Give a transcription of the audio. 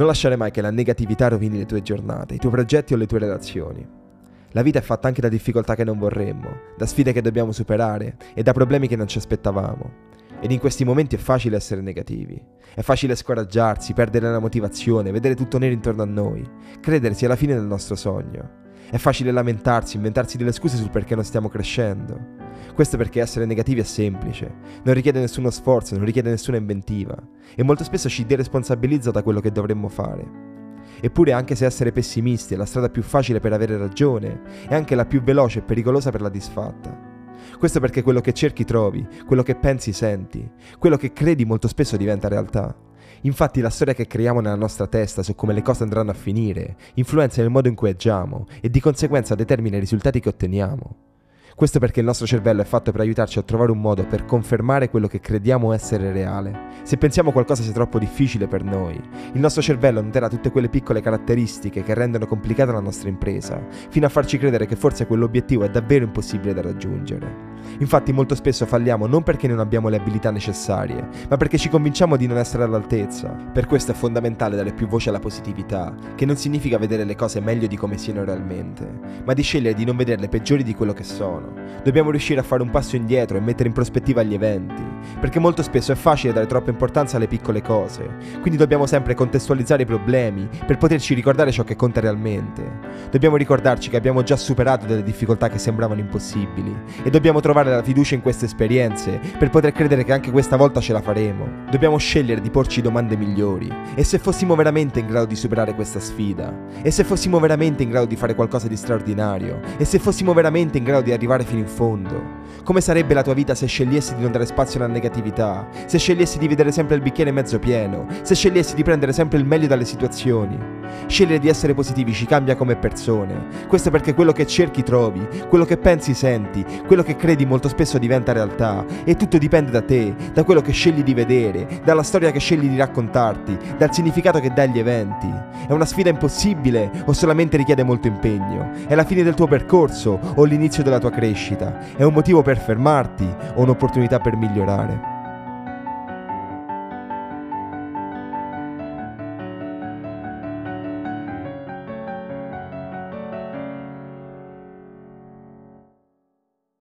Non lasciare mai che la negatività rovini le tue giornate, i tuoi progetti o le tue relazioni. La vita è fatta anche da difficoltà che non vorremmo, da sfide che dobbiamo superare e da problemi che non ci aspettavamo. Ed in questi momenti è facile essere negativi. È facile scoraggiarsi, perdere la motivazione, vedere tutto nero intorno a noi, credere sia la fine del nostro sogno. È facile lamentarsi, inventarsi delle scuse sul perché non stiamo crescendo. Questo perché essere negativi è semplice, non richiede nessuno sforzo, non richiede nessuna inventiva e molto spesso ci deresponsabilizza da quello che dovremmo fare. Eppure anche se essere pessimisti è la strada più facile per avere ragione, è anche la più veloce e pericolosa per la disfatta. Questo perché quello che cerchi trovi, quello che pensi senti, quello che credi molto spesso diventa realtà. Infatti la storia che creiamo nella nostra testa su come le cose andranno a finire influenza il modo in cui agiamo e di conseguenza determina i risultati che otteniamo. Questo perché il nostro cervello è fatto per aiutarci a trovare un modo per confermare quello che crediamo essere reale. Se pensiamo qualcosa sia troppo difficile per noi, il nostro cervello noterà tutte quelle piccole caratteristiche che rendono complicata la nostra impresa, fino a farci credere che forse quell'obiettivo è davvero impossibile da raggiungere. Infatti molto spesso falliamo non perché non abbiamo le abilità necessarie, ma perché ci convinciamo di non essere all'altezza. Per questo è fondamentale dare più voce alla positività, che non significa vedere le cose meglio di come siano realmente, ma di scegliere di non vederle peggiori di quello che sono. Dobbiamo riuscire a fare un passo indietro e mettere in prospettiva gli eventi, perché molto spesso è facile dare troppa importanza alle piccole cose, quindi dobbiamo sempre contestualizzare i problemi per poterci ricordare ciò che conta realmente. Dobbiamo ricordarci che abbiamo già superato delle difficoltà che sembravano impossibili e dobbiamo trovare la fiducia in queste esperienze per poter credere che anche questa volta ce la faremo. Dobbiamo scegliere di porci domande migliori. E se fossimo veramente in grado di superare questa sfida? E se fossimo veramente in grado di fare qualcosa di straordinario? E se fossimo veramente in grado di arrivare fino in fondo? Come sarebbe la tua vita se scegliessi di non dare spazio alla negatività? Se scegliessi di vedere sempre il bicchiere mezzo pieno? Se scegliessi di prendere sempre il meglio dalle situazioni? Scegliere di essere positivi ci cambia come persone. Questo perché quello che cerchi trovi, quello che pensi senti, quello che credi molto spesso diventa realtà e tutto dipende da te, da quello che scegli di vedere, dalla storia che scegli di raccontarti, dal significato che dai agli eventi. È una sfida impossibile o solamente richiede molto impegno? È la fine del tuo percorso o l'inizio della tua crescita? È un motivo per fermarti o un'opportunità per migliorare?